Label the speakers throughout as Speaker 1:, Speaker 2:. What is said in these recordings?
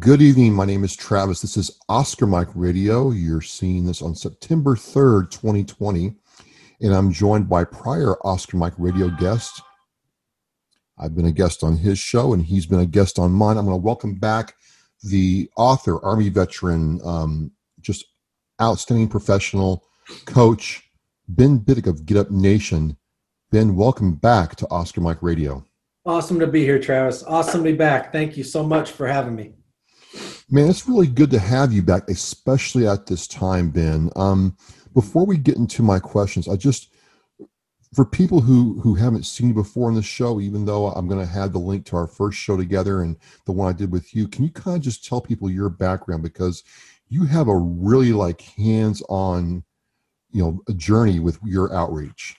Speaker 1: Good evening. My name is Travis. This is Oscar Mike Radio. You're seeing this on September 3rd, 2020. And I'm joined by prior Oscar Mike Radio guest. I've been a guest on his show, and he's been a guest on mine. I'm going to welcome back the author, Army veteran, um, just outstanding professional coach, Ben Biddick of Get Up Nation. Ben, welcome back to Oscar Mike Radio.
Speaker 2: Awesome to be here, Travis. Awesome to be back. Thank you so much for having me.
Speaker 1: Man, it's really good to have you back, especially at this time, Ben. Um, before we get into my questions, I just for people who who haven't seen you before on the show, even though I'm going to have the link to our first show together and the one I did with you, can you kind of just tell people your background because you have a really like hands-on, you know, a journey with your outreach.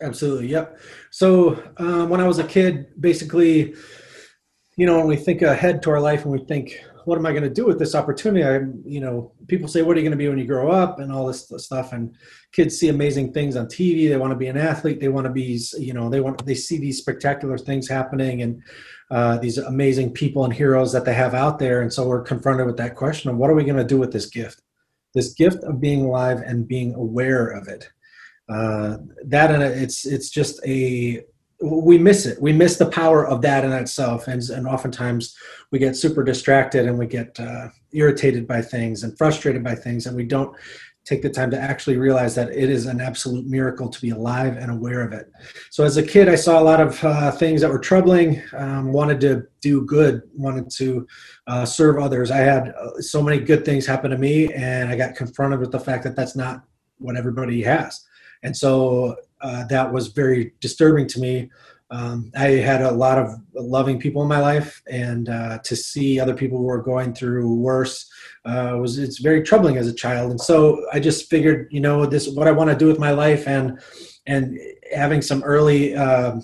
Speaker 2: Absolutely. Yep. So um, when I was a kid, basically, you know, when we think ahead to our life and we think, what am I going to do with this opportunity? I, you know, people say, what are you going to be when you grow up and all this stuff. And kids see amazing things on TV. They want to be an athlete. They want to be, you know, they want, they see these spectacular things happening and uh, these amazing people and heroes that they have out there. And so we're confronted with that question of what are we going to do with this gift? This gift of being alive and being aware of it. Uh, that and it's it's just a we miss it. We miss the power of that in itself, and and oftentimes we get super distracted and we get uh, irritated by things and frustrated by things, and we don't take the time to actually realize that it is an absolute miracle to be alive and aware of it. So as a kid, I saw a lot of uh, things that were troubling. Um, wanted to do good, wanted to uh, serve others. I had uh, so many good things happen to me, and I got confronted with the fact that that's not what everybody has. And so uh, that was very disturbing to me. Um, I had a lot of loving people in my life, and uh, to see other people who were going through worse uh, was it's very troubling as a child. And so I just figured, you know, this what I want to do with my life, and and having some early, uh,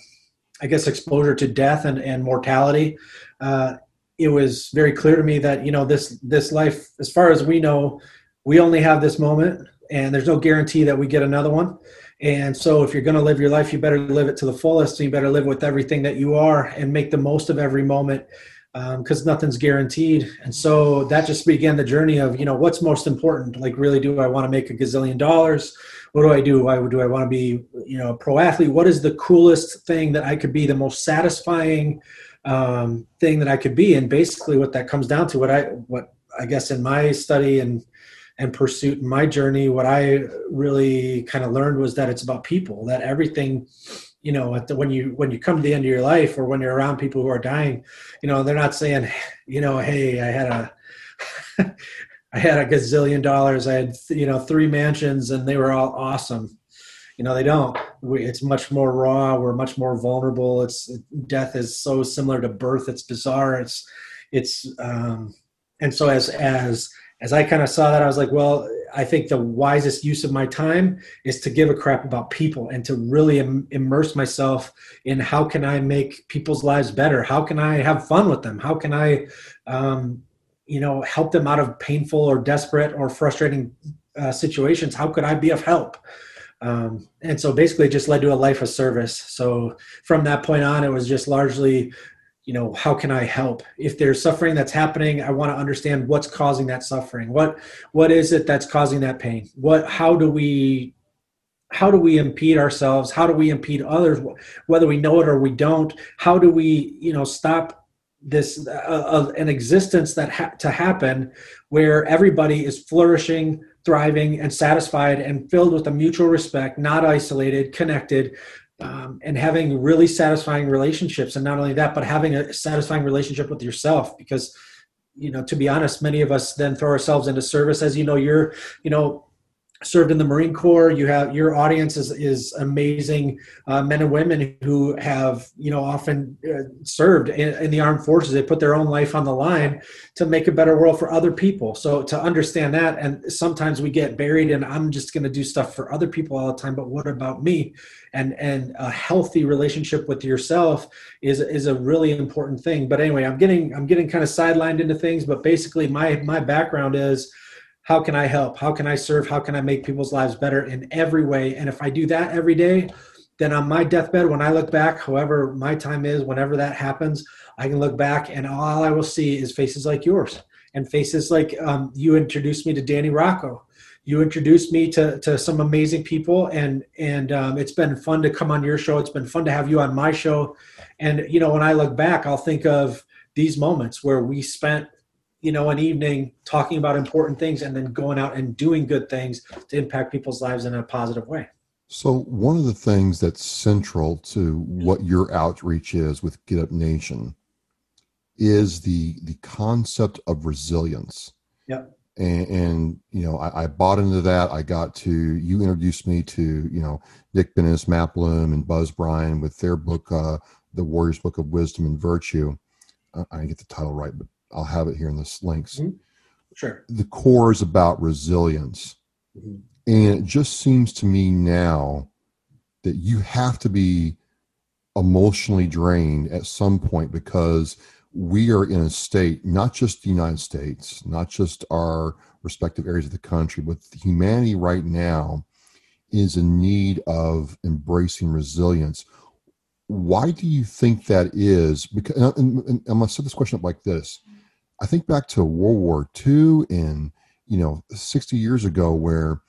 Speaker 2: I guess, exposure to death and and mortality. Uh, it was very clear to me that you know this this life, as far as we know, we only have this moment, and there's no guarantee that we get another one and so, if you're going to live your life, you better live it to the fullest. And you better live with everything that you are and make the most of every moment because um, nothing's guaranteed. And so that just began the journey of, you know, what's most important? Like, really, do I want to make a gazillion dollars? What do I do? Why do I want to be, you know, a pro athlete? What is the coolest thing that I could be? The most satisfying um, thing that I could be? And basically, what that comes down to, what I, what I guess in my study and and pursuit. In my journey what i really kind of learned was that it's about people that everything you know the, when you when you come to the end of your life or when you're around people who are dying you know they're not saying you know hey i had a i had a gazillion dollars i had you know three mansions and they were all awesome. You know they don't. We, it's much more raw we're much more vulnerable. It's death is so similar to birth it's bizarre it's it's um and so as as as I kind of saw that, I was like, well, I think the wisest use of my time is to give a crap about people and to really Im- immerse myself in how can I make people's lives better? How can I have fun with them? How can I, um, you know, help them out of painful or desperate or frustrating uh, situations? How could I be of help? Um, and so basically it just led to a life of service. So from that point on, it was just largely you know how can i help? If there's suffering that's happening i want to understand what's causing that suffering. What what is it that's causing that pain? What how do we how do we impede ourselves? How do we impede others whether we know it or we don't? How do we you know stop this uh, uh, an existence that ha- to happen where everybody is flourishing thriving and satisfied and filled with a mutual respect not isolated connected um, and having really satisfying relationships. And not only that but having a satisfying relationship with yourself because you know to be honest many of us then throw ourselves into service. As you know you're you know served in the Marine Corps. You have your audience is, is amazing uh, men and women who have you know often uh, served in, in, the armed forces. They put their own life on the line to make a better world for other people. So to understand that, and sometimes we get buried and I'm just going to do stuff for other people all the time. But what about me? And and a healthy relationship with yourself is is a really important thing. But anyway, I'm getting I'm getting kind of sidelined into things. But basically, my my background is how can I help? How can I serve? How can I make people's lives better in every way? And if I do that every day, then on my deathbed, when I look back, however my time is, whenever that happens, I can look back and all I will see is faces like yours. and faces like um, you introduced me to Danny Rocco. You introduced me to, to some amazing people, and and um, it's been fun to come on your show. It's been fun to have you on my show, and you know when I look back, I'll think of these moments where we spent you know an evening talking about important things and then going out and doing good things to impact people's lives in a positive way.
Speaker 1: So, one of the things that's central to what your outreach is with Get Up Nation is the the concept of resilience.
Speaker 2: Yep.
Speaker 1: And, and you know, I, I, bought into that. I got to you introduced me to you know Dick Bennis, Matt Bloom, and Buzz Bryan with their book, uh, The Warrior's Book of Wisdom and Virtue. I, I didn't get the title right, but I'll have it here in the links.
Speaker 2: Mm-hmm. Sure.
Speaker 1: The core is about resilience. Mm-hmm and it just seems to me now that you have to be emotionally drained at some point because we are in a state, not just the United States, not just our respective areas of the country, but humanity right now is in need of embracing resilience. Why do you think that is? Because and, and I'm going to set this question up like this. I think back to World War II and you know 60 years ago where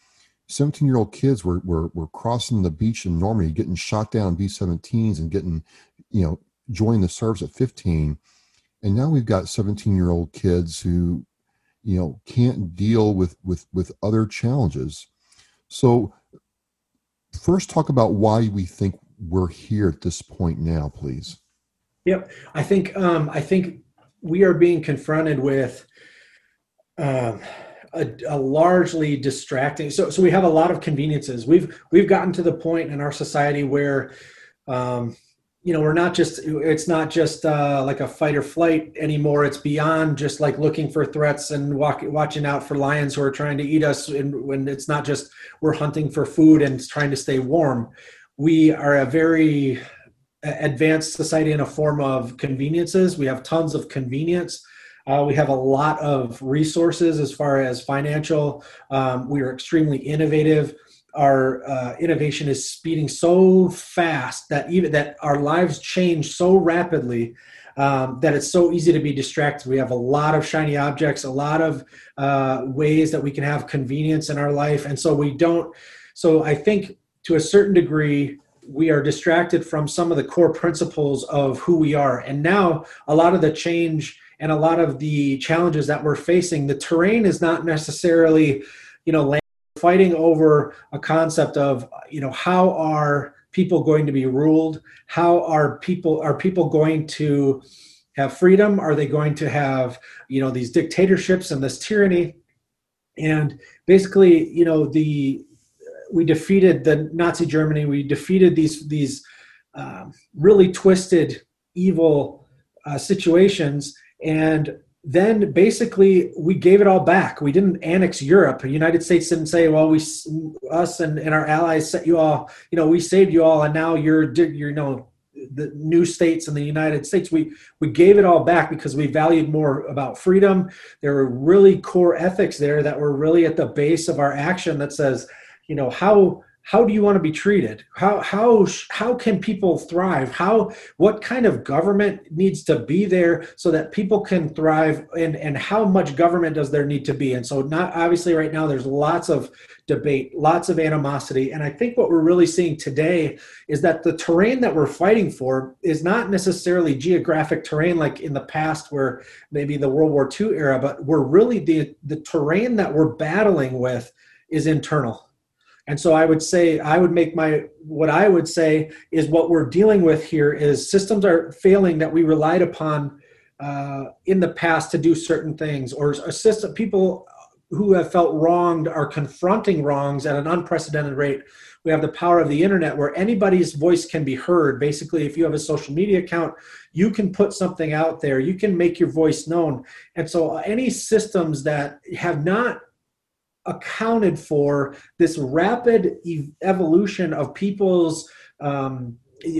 Speaker 1: 17 year old kids were, were, were crossing the beach in Normandy, getting shot down B 17s and getting, you know, joining the service at 15. And now we've got 17 year old kids who, you know, can't deal with, with, with other challenges. So, first, talk about why we think we're here at this point now, please.
Speaker 2: Yep. I think, um, I think we are being confronted with, um, a, a, largely distracting. So, so we have a lot of conveniences. We've we've gotten to the point in our society where, um, you know, we're not just. It's not just uh, like a fight or flight anymore. It's beyond just like looking for threats and walk, watching out for lions who are trying to eat us. And when it's not just we're hunting for food and trying to stay warm. We are a very advanced society in a form of conveniences. We have tons of convenience uh, we have a lot of resources as far as financial. Um, we are extremely innovative. Our uh, innovation is speeding so fast that even that our lives change so rapidly um, that it's so easy to be distracted. We have a lot of shiny objects, a lot of uh, ways that we can have convenience in our life, and so we don't. So I think to a certain degree, we are distracted from some of the core principles of who we are. And now a lot of the change and a lot of the challenges that we're facing the terrain is not necessarily you know fighting over a concept of you know how are people going to be ruled? How are people are people going to have freedom? Are they going to have you know these dictatorships and this tyranny? And basically you know the we defeated the nazi germany we defeated these these um, really twisted evil uh, situations and then basically we gave it all back. We didn't annex Europe. The United States didn't say, "Well, we, us and, and our allies set you all. You know, we saved you all, and now you're, you're, you know, the new states in the United States. We we gave it all back because we valued more about freedom. There were really core ethics there that were really at the base of our action. That says, you know, how how do you want to be treated? How how how can people thrive? How what kind of government needs to be there so that people can thrive? And and how much government does there need to be? And so not obviously right now there's lots of debate lots of animosity. And i think what we're really seeing today is that the terrain that we're fighting for is not necessarily geographic terrain like in the past where maybe the world war ii era but we're really the the terrain that we're battling with is internal and so I would say, I would make my, what I would say is what we're dealing with here is systems are failing that we relied upon uh, in the past to do certain things, or assist people who have felt wronged are confronting wrongs at an unprecedented rate. We have the power of the internet where anybody's voice can be heard. Basically, if you have a social media account, you can put something out there, you can make your voice known. And so, any systems that have not accounted for this rapid evolution of people's um,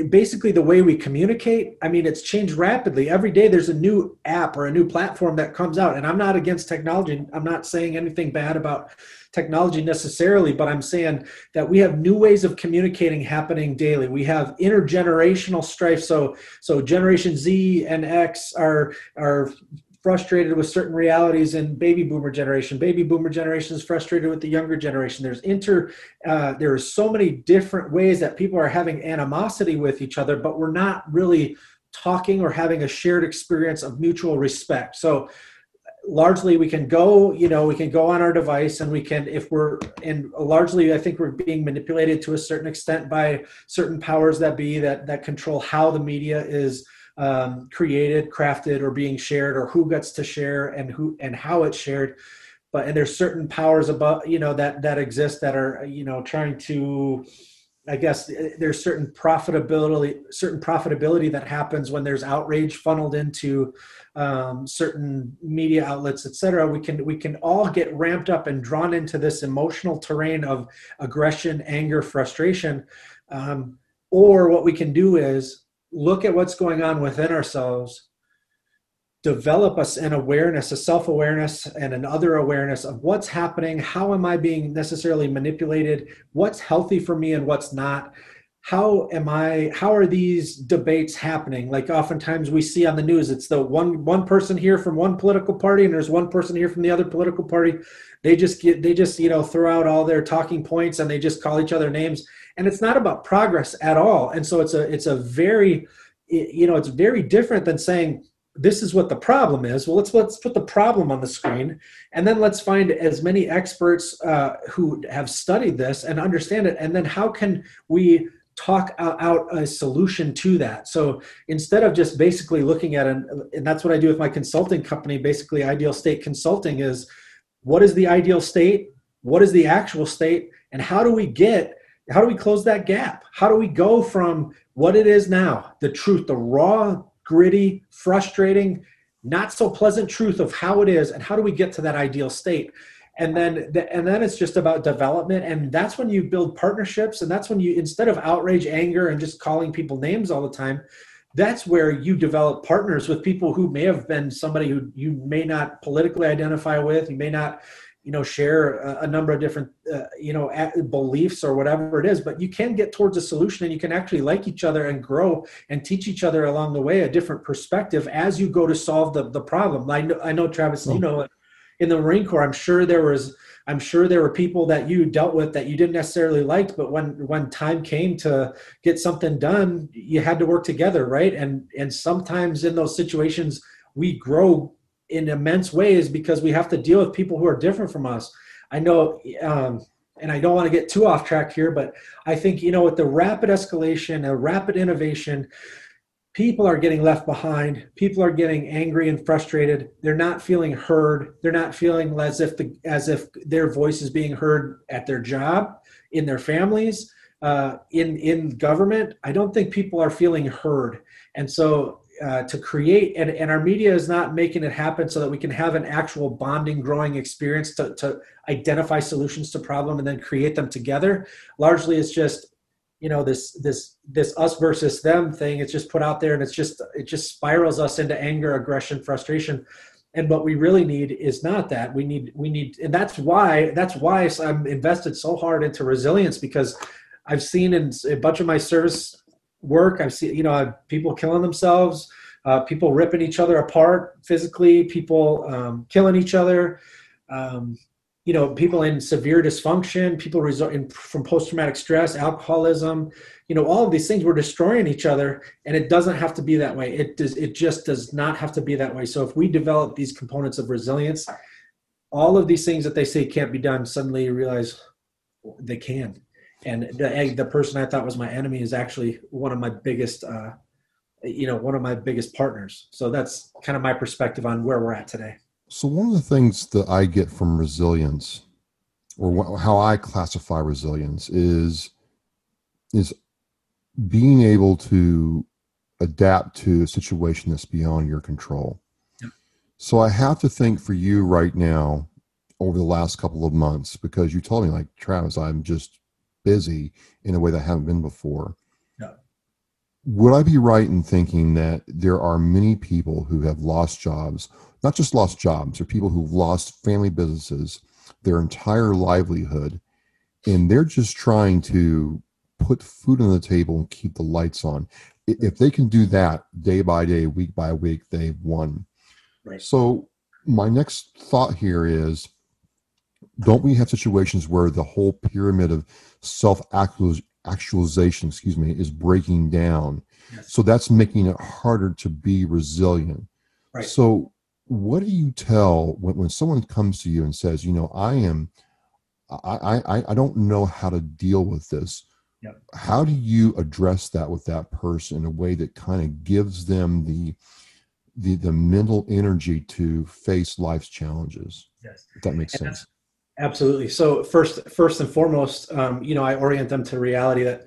Speaker 2: basically the way we communicate. I mean it's changed rapidly. Every day there's a new app or a new platform that comes out and i'm not against technology. I'm not saying anything bad about technology necessarily but i'm saying that we have new ways of communicating happening daily. We have intergenerational strife. So so generation z and x are are frustrated with certain realities in baby boomer generation. Baby boomer generation is frustrated with the younger generation. There's inter uh, there are so many different ways that people are having animosity with each other but we're not really talking or having a shared experience of mutual respect. So largely we can go you know we can go on our device and we can if we're and largely i think we're being manipulated to a certain extent by certain powers that be that that control how the media is um, created crafted or being shared or who gets to share and who and how it's shared but and there's certain powers above you know that that exist that are you know trying to I guess there's certain profitability, certain profitability that happens when there's outrage funneled into um, certain media outlets, et cetera. We can we can all get ramped up and drawn into this emotional terrain of aggression, anger, frustration. Um, or what we can do is look at what's going on within ourselves develop us an awareness, a self awareness, and an other awareness of what's happening. How am I being necessarily manipulated? What's healthy for me and what's not? How am I? How are these debates happening? Like oftentimes we see on the news, it's the one one person here from one political party, and there's one person here from the other political party. They just get they just you know throw out all their talking points and they just call each other names, and it's not about progress at all. And so it's a it's a very you know it's very different than saying this is what the problem is. Well let's let's put the problem on the screen. And then let's find as many experts uh, who have studied this and understand it. And then how can we talk out a solution to that? So instead of just basically looking at an and that's what i do with my consulting company. Basically ideal state consulting is what is the ideal state? What is the actual state? And how do we get how do we close that gap? How do we go from what it is now the truth the raw gritty, frustrating, not so pleasant truth of how it is and how do we get to that ideal state? And then and then it's just about development and that's when you build partnerships and that's when you instead of outrage anger and just calling people names all the time that's where you develop partners with people who may have been somebody who you may not politically identify with you may not you know share a, a number of different uh, you know beliefs or whatever it is but you can get towards a solution and you can actually like each other and grow and teach each other along the way a different perspective as you go to solve the, the problem i know, I know travis you oh. know in the marine corps i'm sure there was i'm sure there were people that you dealt with that you didn't necessarily like but when when time came to get something done you had to work together right and and sometimes in those situations we grow in immense ways because we have to deal with people who are different from us. I know, um, and I don't want to get too off track here, but I think, you know, with the rapid escalation, and rapid innovation, people are getting left behind. People are getting angry and frustrated. They're not feeling heard. They're not feeling as if the, as if their voice is being heard at their job, in their families, uh, in in government. I don't think people are feeling heard. And so uh, to create and, and our media is not making it happen so that we can have an actual bonding growing experience to, to identify solutions to problem and then create them together. Largely it's just you know this this this us versus them thing. It's just put out there and it's just it just spirals us into anger aggression frustration. And what we really need is not that. We need we need and that's why that's why i'm invested so hard into resilience because i've seen in a bunch of my service work. I've seen, you know, people killing themselves, uh, people ripping each other apart physically, people um, killing each other, um, you know, people in severe dysfunction, people resulting from post-traumatic stress, alcoholism, you know, all of these things. We're destroying each other, and it doesn't have to be that way. It does. It just does not have to be that way. So if we develop these components of resilience, all of these things that they say can't be done, suddenly you realize they can and the, the person I thought was my enemy is actually one of my biggest, uh, you know, one of my biggest partners. So that's kind of my perspective on where we're at today.
Speaker 1: So one of the things that I get from resilience, or wh- how I classify resilience, is is being able to adapt to a situation that's beyond your control. So I have to think for you right now over the last couple of months because you told me like Travis, I'm just busy in a way that I haven't been before. Yeah. Would I be right in thinking that there are many people who have lost jobs, not just lost jobs, or people who've lost family businesses, their entire livelihood, and they're just trying to put food on the table and keep the lights on. If they can do that day by day, week by week, they've won. Right. So my next thought here is don't we have situations where the whole pyramid of self actualization excuse me is breaking down yes. so that's making it harder to be resilient right so what do you tell when, when someone comes to you and says you know i am i i i don't know how to deal with this yep. how do you address that with that person in a way that kind of gives them the the the mental energy to face life's challenges.
Speaker 2: Yes,
Speaker 1: if that makes sense.
Speaker 2: Absolutely. So first, first and foremost, um, you know, I orient them to reality that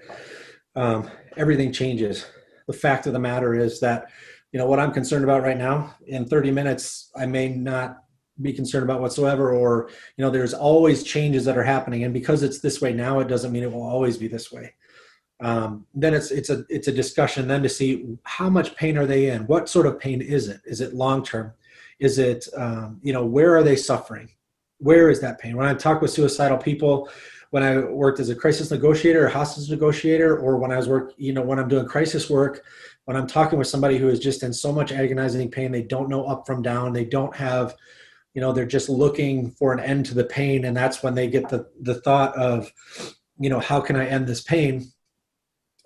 Speaker 2: um, everything changes. The fact of the matter is that, you know, what I'm concerned about right now, in 30 minutes, I may not be concerned about whatsoever. Or, you know, there's always changes that are happening, and because it's this way now, it doesn't mean it will always be this way um, then it's it's a it's a discussion then to see how much pain are they in what sort of pain is it is it long term is it um, you know where are they suffering where is that pain? When i talk with suicidal people when i worked as a crisis negotiator or hostage negotiator or when i was work you know when i'm doing crisis work when i'm talking with somebody who is just in so much agonizing pain they don't know up from down they don't have you know they're just looking for an end to the pain and that's when they get the the thought of you know how can i end this pain?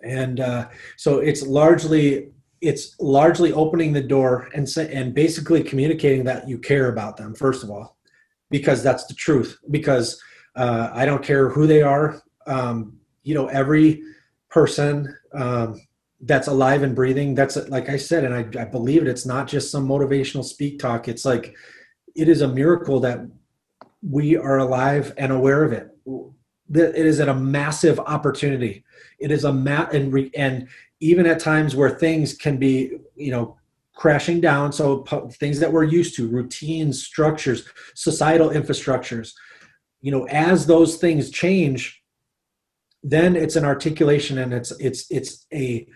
Speaker 2: And uh, so it's largely it's largely opening the door and and basically communicating that you care about them first of all because that's the truth because uh, i don't care who they are um, you know every person um, that's alive and breathing that's like i said and I, I believe it it's not just some motivational speak talk it's like it is a miracle that we are alive and aware of it. It is a massive opportunity. It is a mat and re, and even at times where things can be you know crashing down. So things that we're used to routines structures societal infrastructures. You know as those things change then it's an articulation and it's it's it's a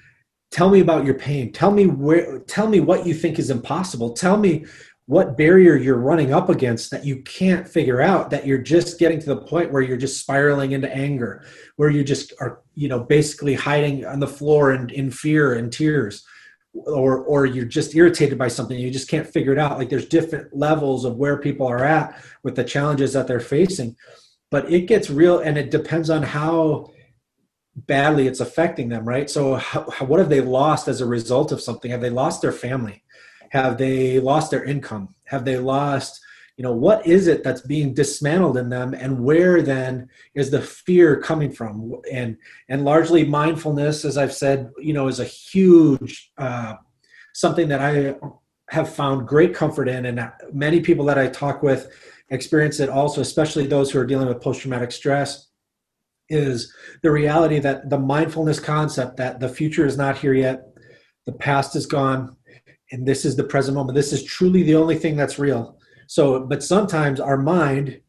Speaker 2: tell me about your pain. Tell me where tell me what you think is impossible. Tell me what barrier you're running up against that you can't figure out that you're just getting to the point where you're just spiraling into anger where you just are you know basically hiding on the floor and in fear and tears or or you're just irritated by something you just can't figure it out. Like there's different levels of where people are at with the challenges that they're facing but it gets real and it depends on how badly it's affecting them right? So how, what have they lost as a result of something? Have they lost their family? Have they lost their income? Have they lost, you know, what is it that's being dismantled in them and where then is the fear coming from? And and largely mindfulness, as I've said, you know, is a huge uh, something that I have found great comfort in. And many people that I talk with experience it also, especially those who are dealing with post-traumatic stress is the reality that the mindfulness concept that the future is not here yet the past is gone and this is the present moment. This is truly the only thing that's real so but sometimes our mind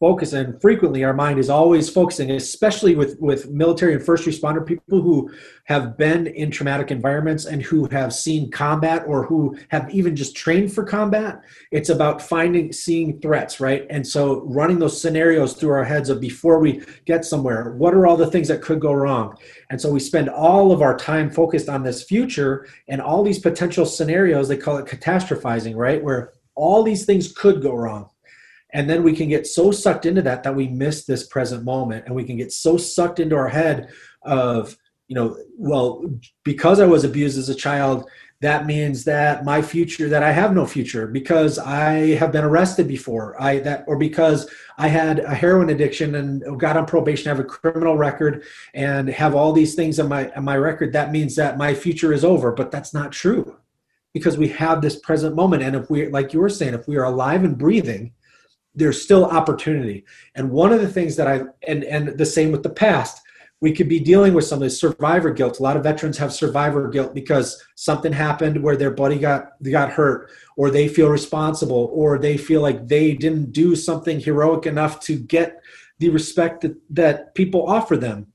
Speaker 2: focus and frequently our mind is always focusing especially with with military and first responder people who have been in traumatic environments and who have seen combat or who have even just trained for combat. It's about finding seeing threats right? And so running those scenarios through our heads of before we get somewhere. What are all the things that could go wrong? And so we spend all of our time focused on this future and all these potential scenarios they call it catastrophizing right? Where all these things could go wrong. And then we can get so sucked into that that we miss this present moment. And we can get so sucked into our head of you know well because i was abused as a child that means that my future that i have no future because i have been arrested before. I that or because i had a heroin addiction and got on probation have a criminal record and have all these things on my on my record that means that my future is over. But that's not true because we have this present moment and if we like you were saying if we are alive and breathing there's still opportunity. And one of the things that I and and the same with the past, we could be dealing with some of this survivor guilt. A lot of veterans have survivor guilt because something happened where their buddy got got hurt, or they feel responsible, or they feel like they didn't do something heroic enough to get the respect that, that people offer them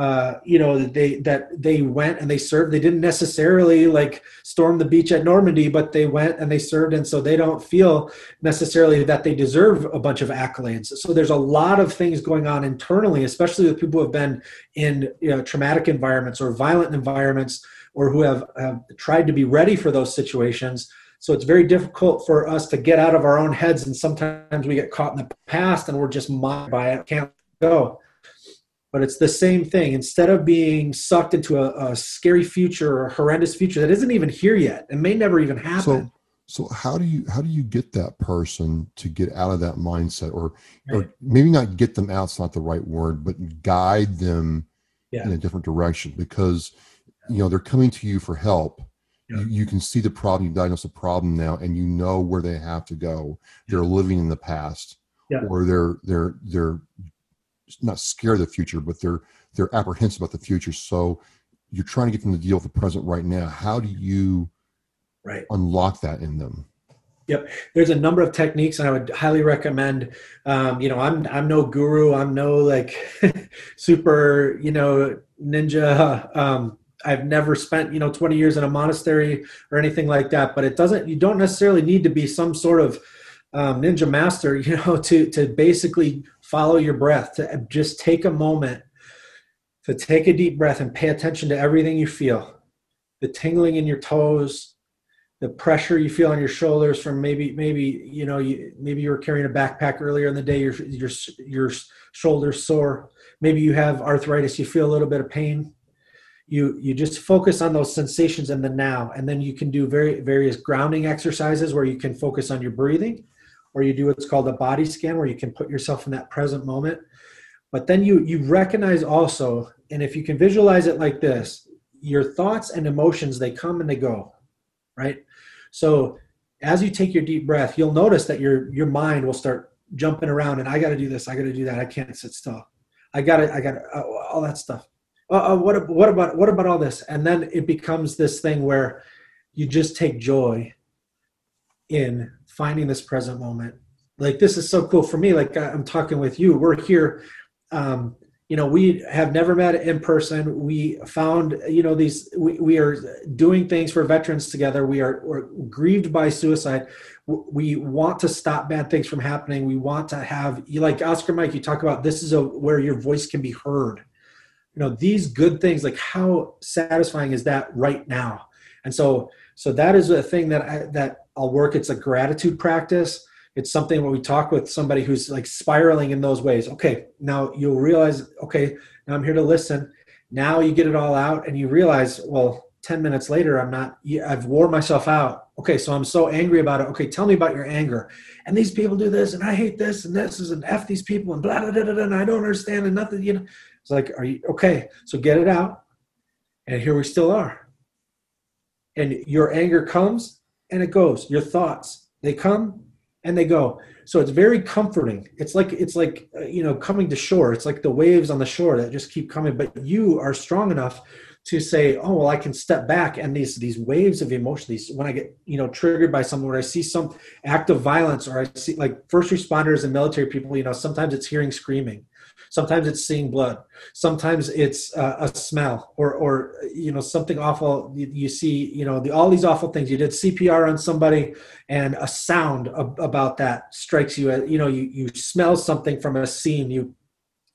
Speaker 2: uh, you know they that they went and they served. They didn't necessarily like storm the beach at normandy but they went and they served and so they don't feel necessarily that they deserve a bunch of accolades. So there's a lot of things going on internally especially with people who have been in you know, traumatic environments or violent environments or who have, have tried to be ready for those situations. So it's very difficult for us to get out of our own heads, and sometimes we get caught in the past and we're just mind by it, can't go. But it's the same thing. Instead of being sucked into a, a scary future or a horrendous future that isn't even here yet and may never even happen.
Speaker 1: So, so how do you how do you get that person to get out of that mindset, or or maybe not get them out? It's not the right word, but guide them yeah. in a different direction because you know they're coming to you for help yeah. you, you, can see the problem you diagnose the problem now and you know where they have to go they're living in the past yeah. or they're they're they're not scared of the future but they're they're apprehensive about the future so you're trying to get them to deal with the present right now how do you
Speaker 2: right
Speaker 1: unlock that in them
Speaker 2: Yep. There's a number of techniques, and I would highly recommend. Um, you know, I'm I'm no guru. I'm no like super you know ninja. Um, I've never spent you know 20 years in a monastery or anything like that. But it doesn't. You don't necessarily need to be some sort of um, ninja master. You know, to to basically follow your breath. To just take a moment to take a deep breath and pay attention to everything you feel. The tingling in your toes, the pressure you feel on your shoulders from maybe maybe you know you maybe you were carrying a backpack earlier in the day your your your shoulders sore maybe you have arthritis you feel a little bit of pain you you just focus on those sensations in the now and then you can do very various grounding exercises where you can focus on your breathing or you do what's called a body scan where you can put yourself in that present moment but then you you recognize also and if you can visualize it like this your thoughts and emotions they come and they go right so as you take your deep breath, you'll notice that your your mind will start jumping around and I got to do this, I got to do that, I can't sit still. I got to I got uh, all that stuff. Uh, uh, what what about what about all this? And then it becomes this thing where you just take joy in finding this present moment. Like this is so cool for me. Like I'm talking with you. We're here um, you know we have never met in person we found you know these we, we are doing things for veterans together we are we're grieved by suicide we want to stop bad things from happening we want to have you like oscar mike you talk about this is a where your voice can be heard you know these good things like how satisfying is that right now and so so that is a thing that i that i'll work it's a gratitude practice. It's something where we talk with somebody who's like spiraling in those ways. Okay now you'll realize okay now i'm here to listen. Now you get it all out and you realize well 10 minutes later i'm not i've wore myself out. Okay so i'm so angry about it. Okay tell me about your anger. And these people do this and i hate this and this is an f these people and blah blah blah, blah and i don't understand and nothing you know. It's like are you okay so get it out and here we still are. And your anger comes and it goes. Your thoughts they come and they go. So it's very comforting. It's like it's like uh, you know coming to shore. It's like the waves on the shore that just keep coming. But you are strong enough to say oh well i can step back and these these waves of emotion these when i get you know triggered by someone where i see some act of violence or i see like first responders and military people you know sometimes it's hearing screaming sometimes it's seeing blood. Sometimes it's uh, a smell or or you know something awful. You, you, see you know the, all these awful things. You did cpr on somebody and a sound ab- about that strikes you. You know you you smell something from a scene. You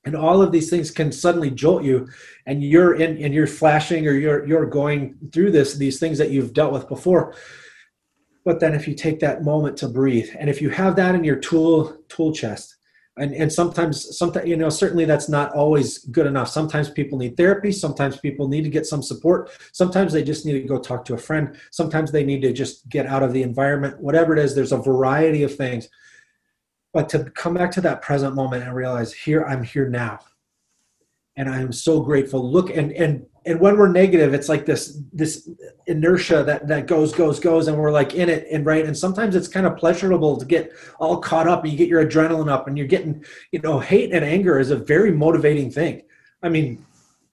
Speaker 2: and all of these things can suddenly jolt you and you're in and you're flashing or you're you're going through this these things that you've dealt with before. But then if you take that moment to breathe and if you have that in your tool tool chest and and sometimes sometimes you know certainly that's not always good enough. Sometimes people need therapy. Sometimes people need to get some support. Sometimes they just need to go talk to a friend. Sometimes they need to just get out of the environment whatever it is. There's a variety of things. But to come back to that present moment and realize here i'm here now and i'm so grateful. Look and and and when we're negative it's like this this inertia that that goes goes goes and we're like in it and right and sometimes it's kind of pleasurable to get all caught up and you get your adrenaline up and you're getting you know hate and anger is a very motivating thing. I mean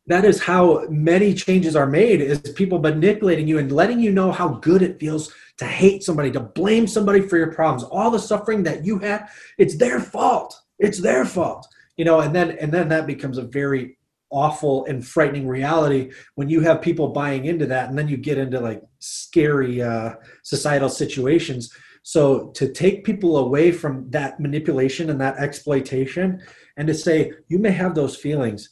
Speaker 2: that is how many changes are made is people manipulating you and letting you know how good it feels to hate somebody to blame somebody for your problems. All the suffering that you had it's their fault. It's their fault you know and then and then that becomes a very awful and frightening reality when you have people buying into that and then you get into like scary uh, societal situations. So to take people away from that manipulation and that exploitation and to say you may have those feelings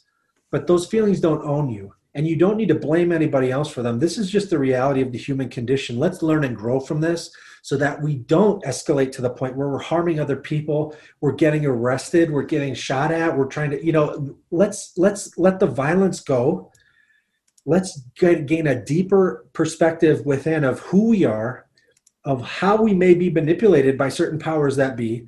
Speaker 2: but those feelings don't own you and you don't need to blame anybody else for them. This is just the reality of the human condition. Let's learn and grow from this so that we don't escalate to the point where we're harming other people we're getting arrested we're getting shot at we're trying to you know let's let's let the violence go. Let's get, gain a deeper perspective within of who we are of how we may be manipulated by certain powers that be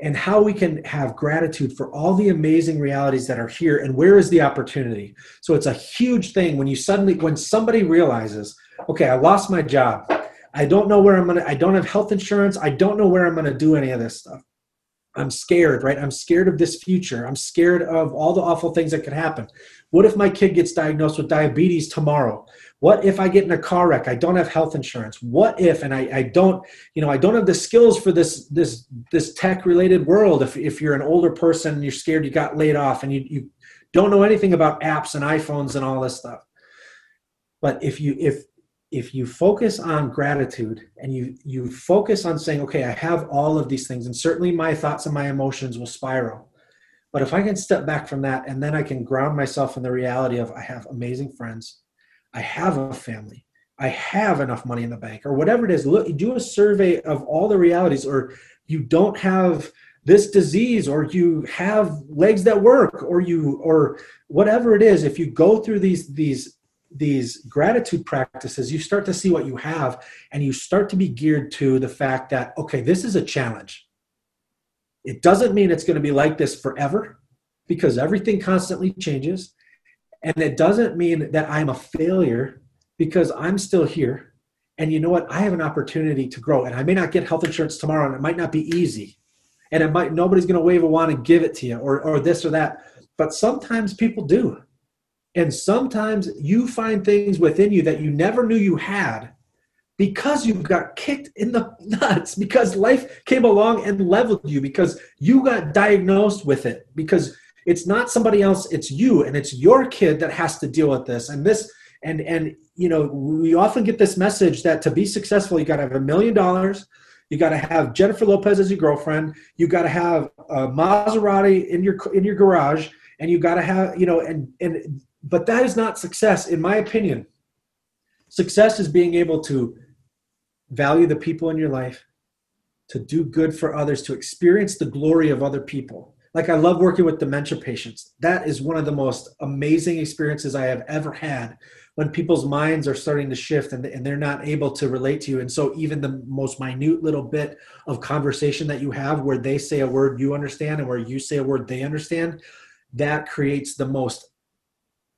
Speaker 2: and how we can have gratitude for all the amazing realities that are here and where is the opportunity? So it's a huge thing when you suddenly when somebody realizes okay i lost my job i don't know where i'm gonna i don't have health insurance. I don't know where i'm gonna do any of this stuff. I'm scared right? I'm scared of this future. I'm scared of all the awful things that could happen. What if my kid gets diagnosed with diabetes tomorrow? What if i get in a car wreck? I don't have health insurance. What if and i, I don't you know i don't have the skills for this this this tech related world. If, if you're an older person and you're scared you got laid off and you, you don't know anything about apps and iphones and all this stuff. But if you if if you focus on gratitude and you you focus on saying okay i have all of these things and certainly my thoughts and my emotions will spiral but if i can step back from that and then i can ground myself in the reality of i have amazing friends I have a family. I have enough money in the bank, or whatever it is. Look, do a survey of all the realities, or you don't have this disease, or you have legs that work, or you, or whatever it is. If you go through these these these gratitude practices, you start to see what you have, and you start to be geared to the fact that okay, this is a challenge. It doesn't mean it's going to be like this forever, because everything constantly changes and it doesn't mean that I'm a failure because I'm still here. And you know what? I have an opportunity to grow. And I may not get health insurance tomorrow, and it might not be easy. And it might nobody's gonna wave a wand and give it to you or, or this or that. But sometimes people do. And sometimes you find things within you that you never knew you had because you got kicked in the nuts, because life came along and leveled you, because you got diagnosed with it, because it's not somebody else it's you and it's your kid that has to deal with this. And this and and you know we often get this message that to be successful you got to have a million dollars you got to have jennifer lopez as your girlfriend you got to have a maserati in your in your garage and you got to have you know and and but that is not success in my opinion success is being able to value the people in your life to do good for others to experience the glory of other people like I love working with dementia patients. That is one of the most amazing experiences I have ever had when people's minds are starting to shift and, and they're not able to relate to you. And so even the most minute little bit of conversation that you have where they say a word you understand and where you say a word they understand, that creates the most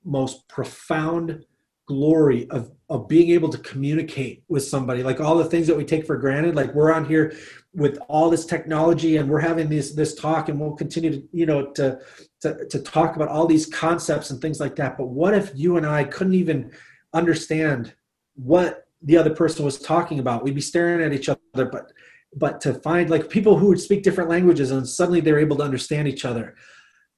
Speaker 2: most profound glory of of being able to communicate with somebody. Like all the things that we take for granted like we're on here with all this technology and we're having this this talk and we'll continue to you know to, to to talk about all these concepts and things like that. But what if you and i couldn't even understand what the other person was talking about? We'd be staring at each other but but to find like people who would speak different languages and suddenly they're able to understand each other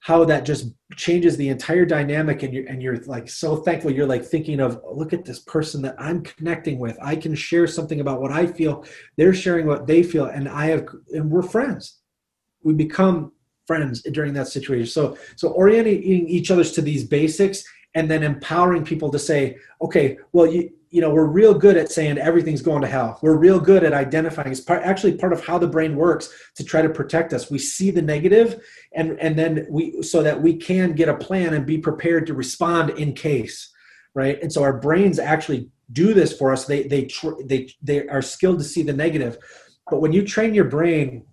Speaker 2: how that just changes the entire dynamic and you're and you're like so thankful. You're like thinking of oh, look at this person that i'm connecting with. I can share something about what i feel. They're sharing what they feel and i have and we're friends. We become friends during that situation. So so orienting each other's to these basics and then empowering people to say okay well you you know we're real good at saying everything's going to hell. We're real good at identifying. It's part, actually part of how the brain works to try to protect us. We see the negative and and then we so that we can get a plan and be prepared to respond in case right? And so our brains actually do this for us. They they they they are skilled to see the negative. But when you train your brain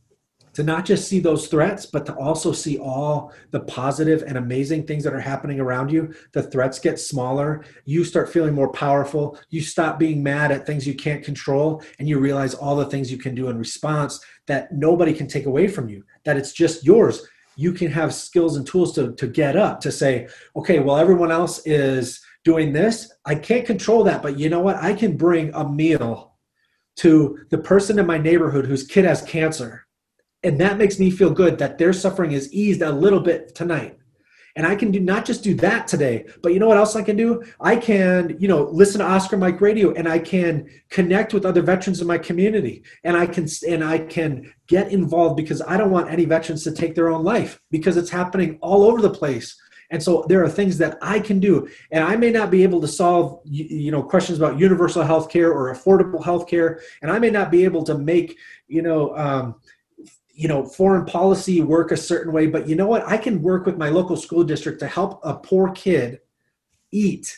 Speaker 2: to not just see those threats, but to also see all the positive and amazing things that are happening around you. The threats get smaller. You start feeling more powerful. You stop being mad at things you can't control, and you realize all the things you can do in response that nobody can take away from you, that it's just yours. You can have skills and tools to, to get up, to say, okay, well, everyone else is doing this. I can't control that, but you know what? I can bring a meal to the person in my neighborhood whose kid has cancer and that makes me feel good that their suffering is eased a little bit tonight. And i can do not just do that today but you know what else i can do? I can you know listen to oscar mike radio and i can connect with other veterans in my community. And i can and i can get involved because i don't want any veterans to take their own life because it's happening all over the place. And so there are things that i can do. And i may not be able to solve you know questions about universal health care or affordable health care. And i may not be able to make you know um, you know foreign policy work a certain way but you know what? I can work with my local school district to help a poor kid eat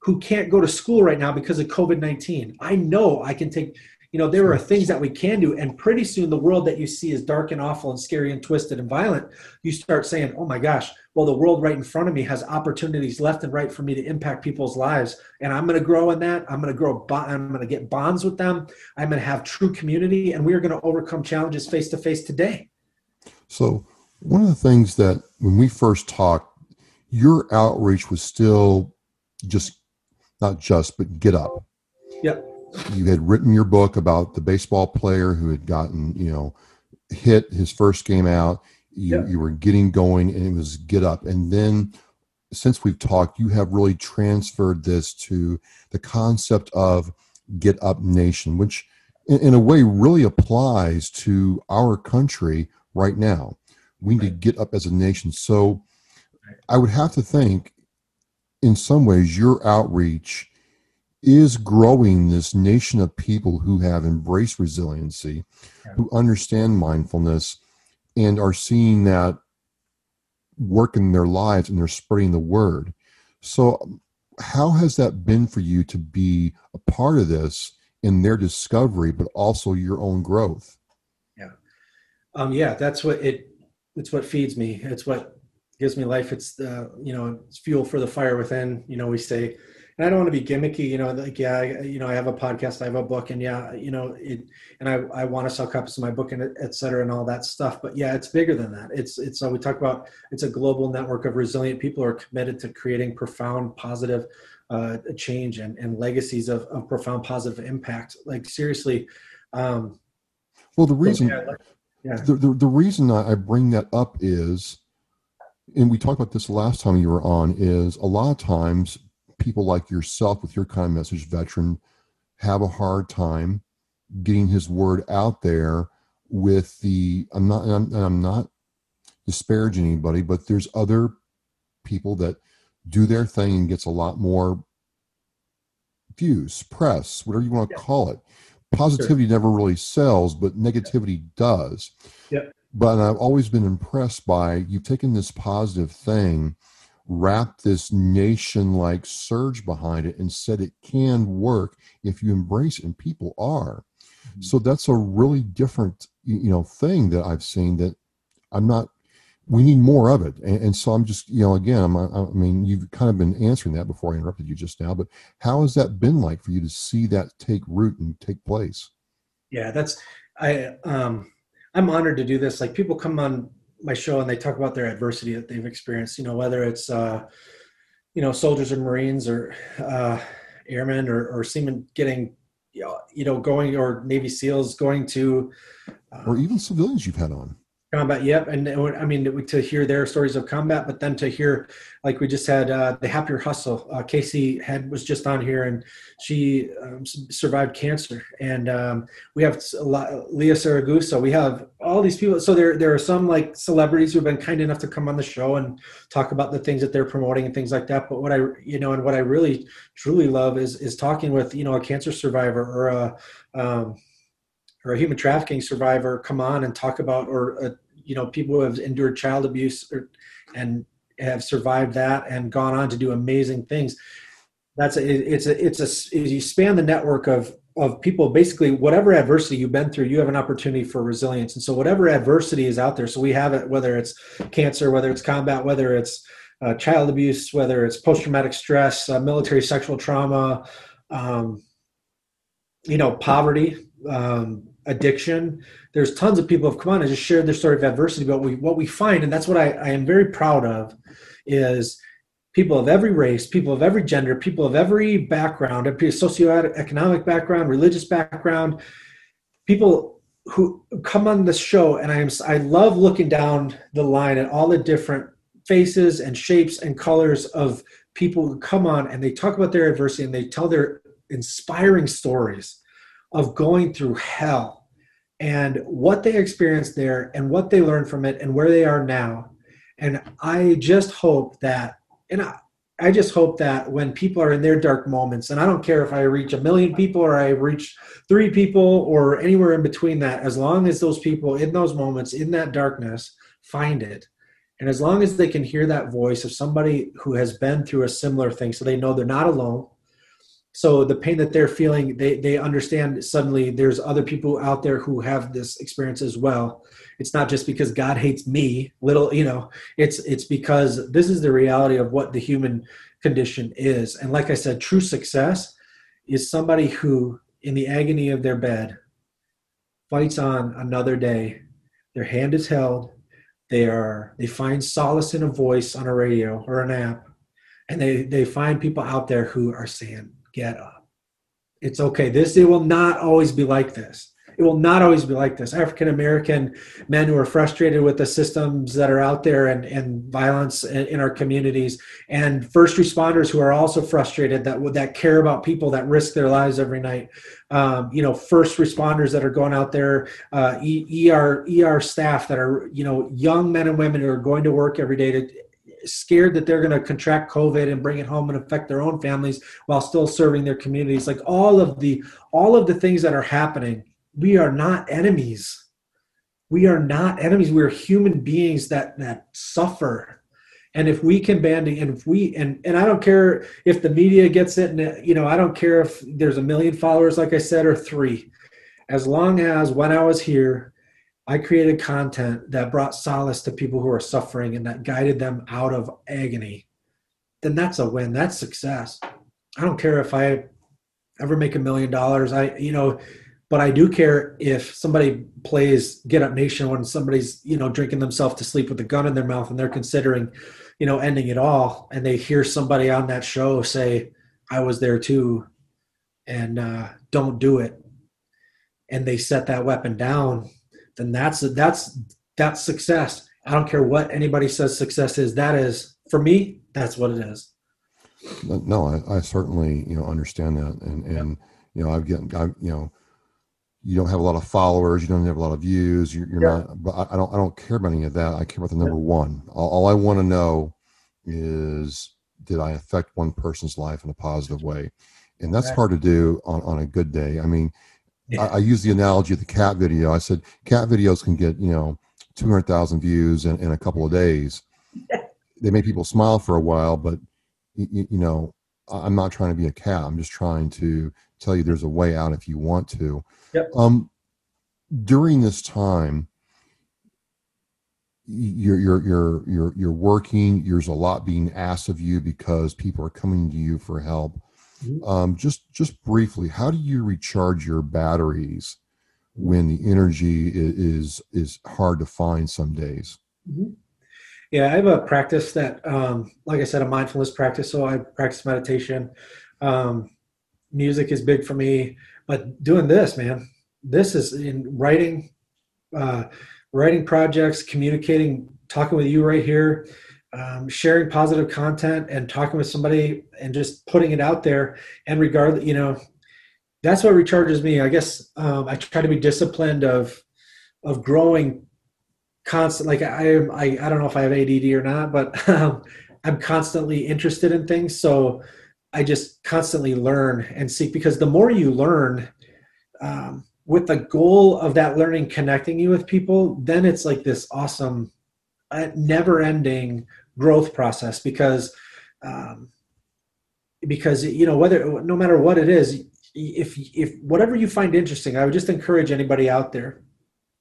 Speaker 2: who can't go to school right now because of covid-19 i know i can take you know there are things that we can do and pretty soon the world that you see is dark and awful and scary and twisted and violent you start saying oh my gosh well the world right in front of me has opportunities left and right for me to impact people's lives and i'm going to grow in that. I'm going to grow i'm going to get bonds with them. I'm going to have true community and we're going to overcome challenges face to face today.
Speaker 1: So one of the things that when we first talked your outreach was still just not just but get up.
Speaker 2: Yep
Speaker 1: you had written your book about the baseball player who had gotten you know hit his first game out. You, yeah. you were getting going and it was get up. And then since we've talked you have really transferred this to the concept of get up nation which in, in a way really applies to our country right now. We need right. to get up as a nation. So i would have to think in some ways your outreach is growing this nation of people who have embraced resiliency, who understand mindfulness, and are seeing that work in their lives and they're spreading the word. So, how has that been for you to be a part of this in their discovery, but also your own growth?
Speaker 2: Yeah, um, yeah, that's what it. It's what feeds me. It's what gives me life. It's the you know it's fuel for the fire within. You know, we say and I don't want to be gimmicky, you know, like, yeah, I, you know, I have a podcast, I have a book and yeah, you know, it, and I, I want to sell copies of my book and et cetera and all that stuff. But yeah, it's bigger than that. It's, it's, so we talk about, it's a global network of resilient people who are committed to creating profound positive uh, change and, and legacies of, of profound positive impact. Like seriously. Um,
Speaker 1: well, the reason, yeah, like, yeah. The, the, the reason I bring that up is, and we talked about this last time you were on, is a lot of times people like yourself with your kind of message, veteran, have a hard time getting his word out there with the I'm not I'm, I'm not disparaging anybody, but there's other people that do their thing and gets a lot more views, press, whatever you want to yeah. call it. Positivity sure. never really sells, but negativity does.
Speaker 2: Yeah.
Speaker 1: But I've always been impressed by you've taken this positive thing wrap this nation like surge behind it and said it can work if you embrace it and people are. Mm-hmm. so that's a really different you know thing that i've seen that i'm not we need more of it. And, and so i'm just you know again I'm, i mean you've kind of been answering that before i interrupted you just now but how has that been like for you to see that take root and take place?
Speaker 2: Yeah that's i um i'm honored to do this. Like people come on my show and they talk about their adversity that they've experienced. You know, whether it's uh, you know soldiers or Marines or uh, airmen or, or seamen getting you know going or Navy SEALs going to,
Speaker 1: uh, or even civilians you've had on
Speaker 2: combat yep and i mean to hear their stories of combat but then to hear like we just had uh, the happier hustle. Uh, casey had was just on here and she um, survived cancer. And um, we have a lot, leah saragusa. We have all these people. So there there are some like celebrities who've been kind enough to come on the show and talk about the things that they're promoting and things like that. But what i you know and what i really truly love is is talking with you know a cancer survivor or a um, or a human trafficking survivor come on and talk about or uh, you know people who have endured child abuse or, and have survived that and gone on to do amazing things that's a, it's a it's a you span the network of of people basically whatever adversity you've been through you have an opportunity for resilience and so whatever adversity is out there so we have it whether it's cancer whether it's combat whether it's uh, child abuse whether it's post-traumatic stress uh, military sexual trauma um, you know poverty um, addiction. There's tons of people have come on and just shared their story of adversity. But we, what we find, and that's what I, I am very proud of, is people of every race, people of every gender, people of every background, socioeconomic background, religious background, people who come on the show, and I am I love looking down the line at all the different faces and shapes and colors of people who come on and they talk about their adversity and they tell their inspiring stories of going through hell and what they experienced there and what they learned from it and where they are now And I just hope that, and I, I just hope that when people are in their dark moments, and I don't care if I reach a million people or I reach three people or anywhere in between that, as long as those people in those moments, in that darkness, find it. And as long as they can hear that voice of somebody who has been through a similar thing, so they know they're not alone. So the pain that they're feeling, they, they understand suddenly there's other people out there who have this experience as well. It's not just because god hates me little you know it's it's because this is the reality of what the human condition is. And like i said true success is somebody who in the agony of their bed fights on another day. Their hand is held. They are they find solace in a voice on a radio or an app and they they find people out there who are saying get up it's okay this it will not always be like this it will not always be like this. African American men who are frustrated with the systems that are out there and, and violence in, our communities, and first responders who are also frustrated that that care about people that risk their lives every night. Um, you know, first responders that are going out there, uh, ER ER staff that are you know young men and women who are going to work every day to scared that they're going to contract covid and bring it home and affect their own families while still serving their communities. Like all of the all of the things that are happening we are not enemies. We are not enemies. We're human beings that that suffer. And if we can band and if we and and i don't care if the media gets it and you know i don't care if there's a million followers like i said or three. As long as when i was here i created content that brought solace to people who are suffering and that guided them out of agony. Then that's a win that's success. I don't care if i ever make a million dollars i you know but I do care if somebody plays Get Up Nation when somebody's you know drinking themselves to sleep with a gun in their mouth and they're considering you know ending it all, and they hear somebody on that show say, "I was there too," and uh, don't do it, and they set that weapon down, then that's that's that's success. I don't care what anybody says success is. That is for me. That's what it is.
Speaker 1: No, I, I certainly you know understand that, and and you know I've gotten I've, you know you don't have a lot of followers, you don't have a lot of views, you're, you're yeah. not. But I, don't. I don't care about any of that. I care about the number yeah. one. All, all I want to know is did I affect one person's life in a positive way, and that's right. hard to do on on a good day. I mean, yeah. I, I use the analogy of the cat video. I said cat videos can get you know two hundred thousand views in, in a couple of days. they make people smile for a while, but you, you know, I'm not trying to be a cat. I'm just trying to tell you there's a way out if you want to.
Speaker 2: Yep.
Speaker 1: Um, during this time, you're you're you're you're you're working. There's a lot being asked of you because people are coming to you for help. Mm-hmm. Um, just just briefly, how do you recharge your batteries when the energy is is hard to find some days?
Speaker 2: Mm-hmm. Yeah, I have a practice that, um, like I said, a mindfulness practice. So I practice meditation. Um, music is big for me but doing this man this is in writing uh, writing projects communicating talking with you right here um, sharing positive content and talking with somebody and just putting it out there. And regard you know that's what recharges me. I guess um, i try to be disciplined of of growing constant like i i i don't know if i have add or not but um, i'm constantly interested in things. So I just constantly learn and seek because the more you learn, um, with the goal of that learning connecting you with people, then it's like this awesome, uh, never-ending growth process because um, because you know whether no matter what it is, if if whatever you find interesting, I would just encourage anybody out there.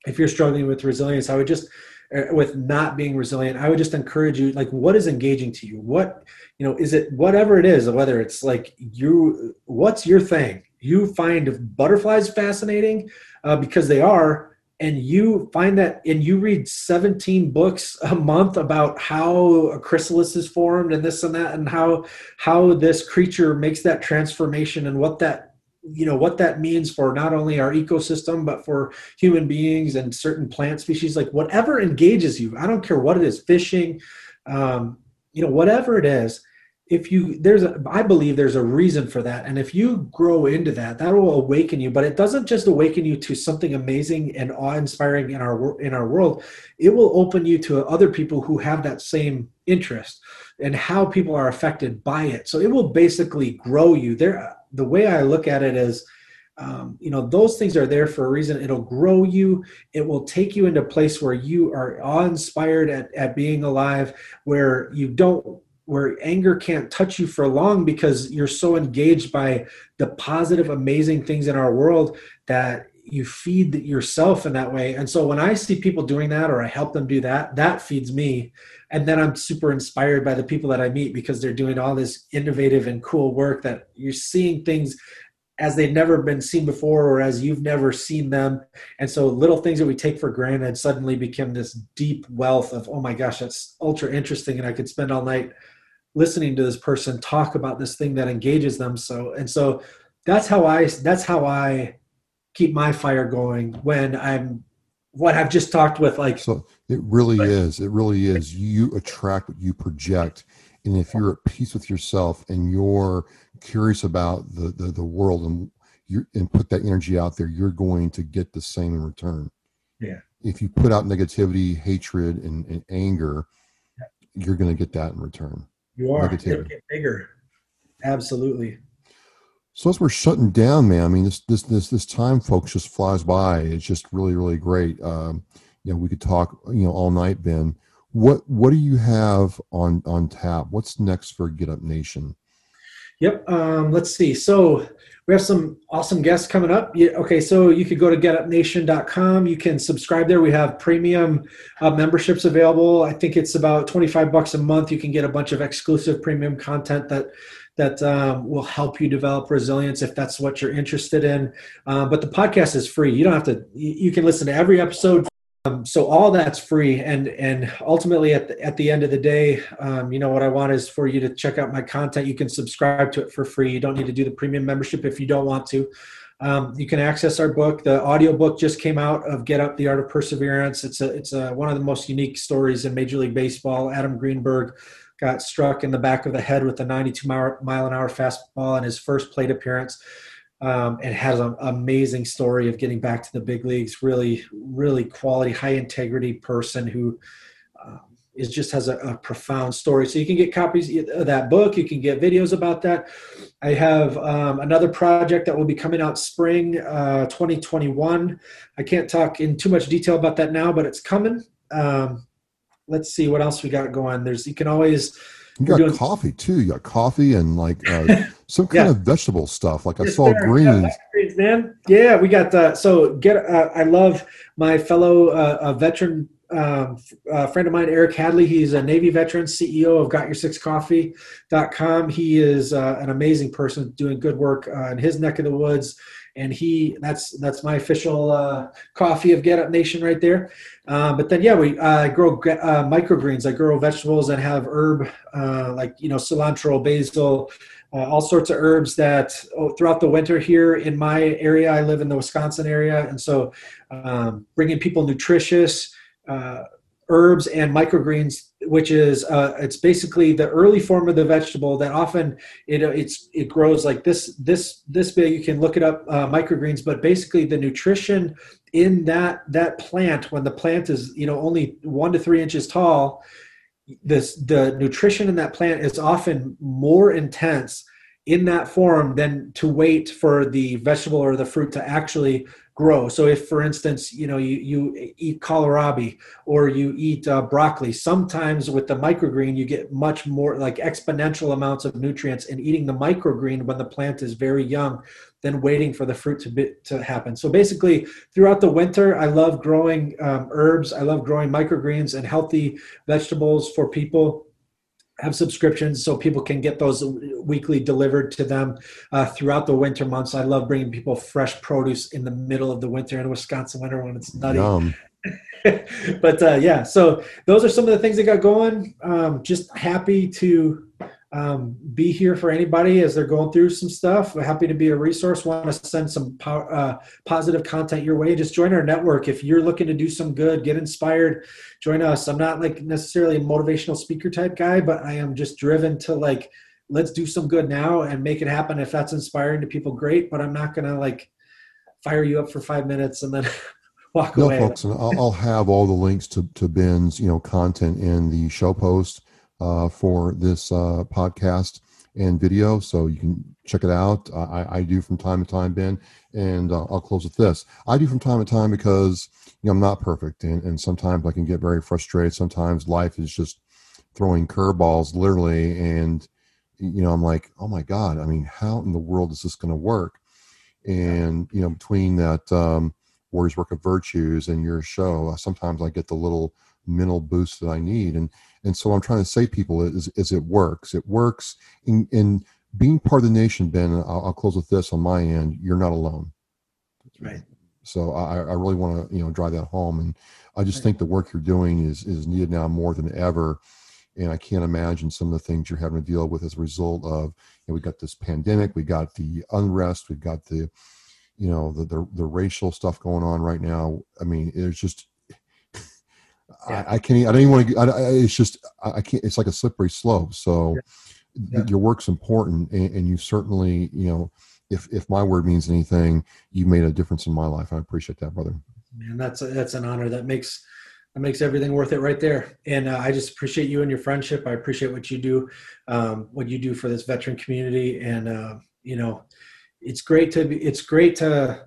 Speaker 2: If you're struggling with resilience, I would just uh, with not being resilient i would just encourage you like what is engaging to you what you know is it whatever it is whether it's like you what's your thing you find butterflies fascinating uh, because they are and you find that and you read 17 books a month about how a chrysalis is formed and this and that and how how this creature makes that transformation and what that you know what that means for not only our ecosystem but for human beings and certain plant species like whatever engages you. I don't care what it is fishing um, you know whatever it is if you there's a i believe there's a reason for that. And if you grow into that that will awaken you. But it doesn't just awaken you to something amazing and awe-inspiring in our in our world. It will open you to other people who have that same interest and how people are affected by it. So it will basically grow you. There the way i look at it is um, you know those things are there for a reason. It'll grow you. It will take you into a place where you are awe-inspired at, at being alive where you don't where anger can't touch you for long because you're so engaged by the positive amazing things in our world that you feed yourself in that way. And so when i see people doing that or i help them do that that feeds me. And then i'm super inspired by the people that i meet because they're doing all this innovative and cool work that you're seeing things as they've never been seen before or as you've never seen them. And so little things that we take for granted suddenly become this deep wealth of oh my gosh that's ultra interesting and i could spend all night listening to this person talk about this thing that engages them so and so that's how i that's how i keep my fire going when i'm what i've just talked with like
Speaker 1: so it really is it really is. You attract what you project and if you're at peace with yourself and you're curious about the the, the world and you and put that energy out there you're going to get the same in return.
Speaker 2: Yeah.
Speaker 1: If you put out negativity hatred and, and anger you're going to get that in return
Speaker 2: you are. Get bigger. Absolutely.
Speaker 1: So as we're shutting down, man, I mean, this this this this time, folks, just flies by. It's just really really great. Um, you know, we could talk, you know, all night, Ben. What what do you have on on tap? What's next for Get Up Nation?
Speaker 2: Yep. Um, let's see. So we have some awesome guests coming up. Yeah, okay, so you could go to getupnation.com. You can subscribe there. We have premium uh, memberships available. I think it's about 25 bucks a month. You can get a bunch of exclusive premium content that that um, will help you develop resilience if that's what you're interested in. Uh, but the podcast is free. You don't have to. You can listen to every episode um, so all that's free, and and ultimately at the, at the end of the day, um, you know what I want is for you to check out my content. You can subscribe to it for free. You don't need to do the premium membership if you don't want to. Um, you can access our book. The audio book just came out of Get Up: The Art of Perseverance. It's a it's a, one of the most unique stories in Major League Baseball. Adam Greenberg got struck in the back of the head with a 92 mile, mile an hour fastball in his first plate appearance um, and has an amazing story of getting back to the big leagues. Really, really quality, high integrity person who um, is just has a, a, profound story. So you can get copies of that book. You can get videos about that. I have um, another project that will be coming out spring uh, 2021. I can't talk in too much detail about that now, but it's coming. Um, let's see what else we got going. There's you can always
Speaker 1: you got doing, coffee too. You got coffee and like uh, some kind yeah. of vegetable stuff. Like I saw there. greens. Yeah,
Speaker 2: man. Yeah, we got uh, so get. Uh, I love my fellow uh, veteran um, a friend of mine, Eric Hadley. He's a Navy veteran, CEO of GotYourSixCoffee.com. He is uh, an amazing person doing good work uh, in his neck of the woods and he that's that's my official uh, coffee of Get Up Nation right there. Uh, but then yeah, we uh, grow uh, microgreens. I grow vegetables and have herb uh, like you know cilantro, basil. Uh, all sorts of herbs that oh, throughout the winter here in my area, I live in the Wisconsin area, and so um, bringing people nutritious herbs and microgreens which is uh, it's basically the early form of the vegetable that often it it's it grows like this this this big. You can look it up uh, microgreens but basically the nutrition in that that plant when the plant is you know only one to three inches tall this the nutrition in that plant is often more intense in that form than to wait for the vegetable or the fruit to actually grow. So if, for instance, you know you, you eat kohlrabi or you eat uh, broccoli, sometimes with the microgreen you get much more like exponential amounts of nutrients in eating the microgreen when the plant is very young than waiting for the fruit to be, to happen. So basically, throughout the winter, I love growing um, herbs. I love growing microgreens and healthy vegetables for people have subscriptions so people can get those weekly delivered to them uh, throughout the winter months. I love bringing people fresh produce in the middle of the winter in Wisconsin winter when it's nutty. but uh, yeah, so those are some of the things that got going. Um, just happy to um, be here for anybody as they're going through some stuff. We're happy to be a resource. Want to send some po- uh, positive content your way? Just join our network. If you're looking to do some good, get inspired, join us. I'm not like necessarily a motivational speaker type guy, but I am just driven to like let's do some good now and make it happen. If that's inspiring to people, great. But I'm not gonna like fire you up for five minutes and then walk
Speaker 1: no,
Speaker 2: away.
Speaker 1: No, folks, and I'll, I'll have all the links to, to Ben's, you know, content in the show post uh, for this uh, podcast and video, so you can check it out. I, I do from time to time, Ben, and uh, I'll close with this. I do from time to time because you know I'm not perfect, and, and sometimes I can get very frustrated. Sometimes life is just throwing curveballs, literally, and you know I'm like, oh my god, I mean, how in the world is this going to work? And you know, between that. Um, Warriors Work of Virtues and your show, sometimes I get the little mental boost that I need. And and so I'm trying to say people is, is it works. It works in, in being part of the nation, Ben. I'll, I'll close with this on my end. You're not alone.
Speaker 2: Right.
Speaker 1: So I, I really want to you know drive that home, and I just think the work you're doing is is needed now more than ever. And I can't imagine some of the things you're having to deal with as a result of you know, we got this pandemic, we got the unrest, we've got the you know the, the, the racial stuff going on right now. I mean, it's just yeah. I, I, can't. I don't even want to. I, it's just I can't. It's like a slippery slope. So yeah. Yeah. your work's important, and, and, you certainly you know if if my word means anything, you made a difference in my life. I appreciate that, brother.
Speaker 2: And that's a, that's an honor. That makes that makes everything worth it right there. And uh, I just appreciate you and your friendship. I appreciate what you do, um, what you do for this veteran community, and uh, you know it's great to be, it's great to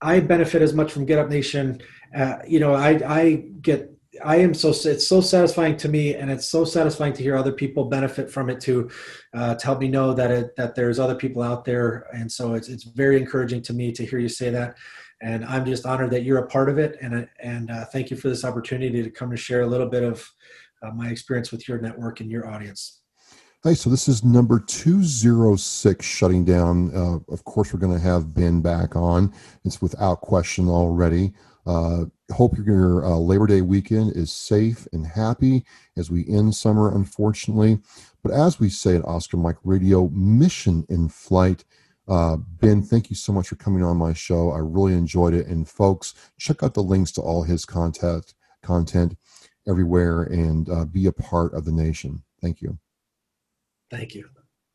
Speaker 2: I benefit as much from Get Up Nation. Uh, you know, I I get I am so it's so satisfying to me, and it's so satisfying to hear other people benefit from it too. Uh, to help me know that it that there's other people out there, and so it's it's very encouraging to me to hear you say that. And I'm just honored that you're a part of it, and and uh, thank you for this opportunity to come to share a little bit of uh, my experience with your network and your audience.
Speaker 1: Hey, so this is number 206 shutting down. Uh, of course, we're going to have Ben back on. It's without question already. Uh, hope your uh, Labor Day weekend is safe and happy as we end summer, unfortunately. But as we say at Oscar Mike Radio, mission in flight. Uh, ben, thank you so much for coming on my show. I really enjoyed it. And folks, check out the links to all his content, content everywhere and uh, be a part of the nation. Thank you.
Speaker 2: Thank you.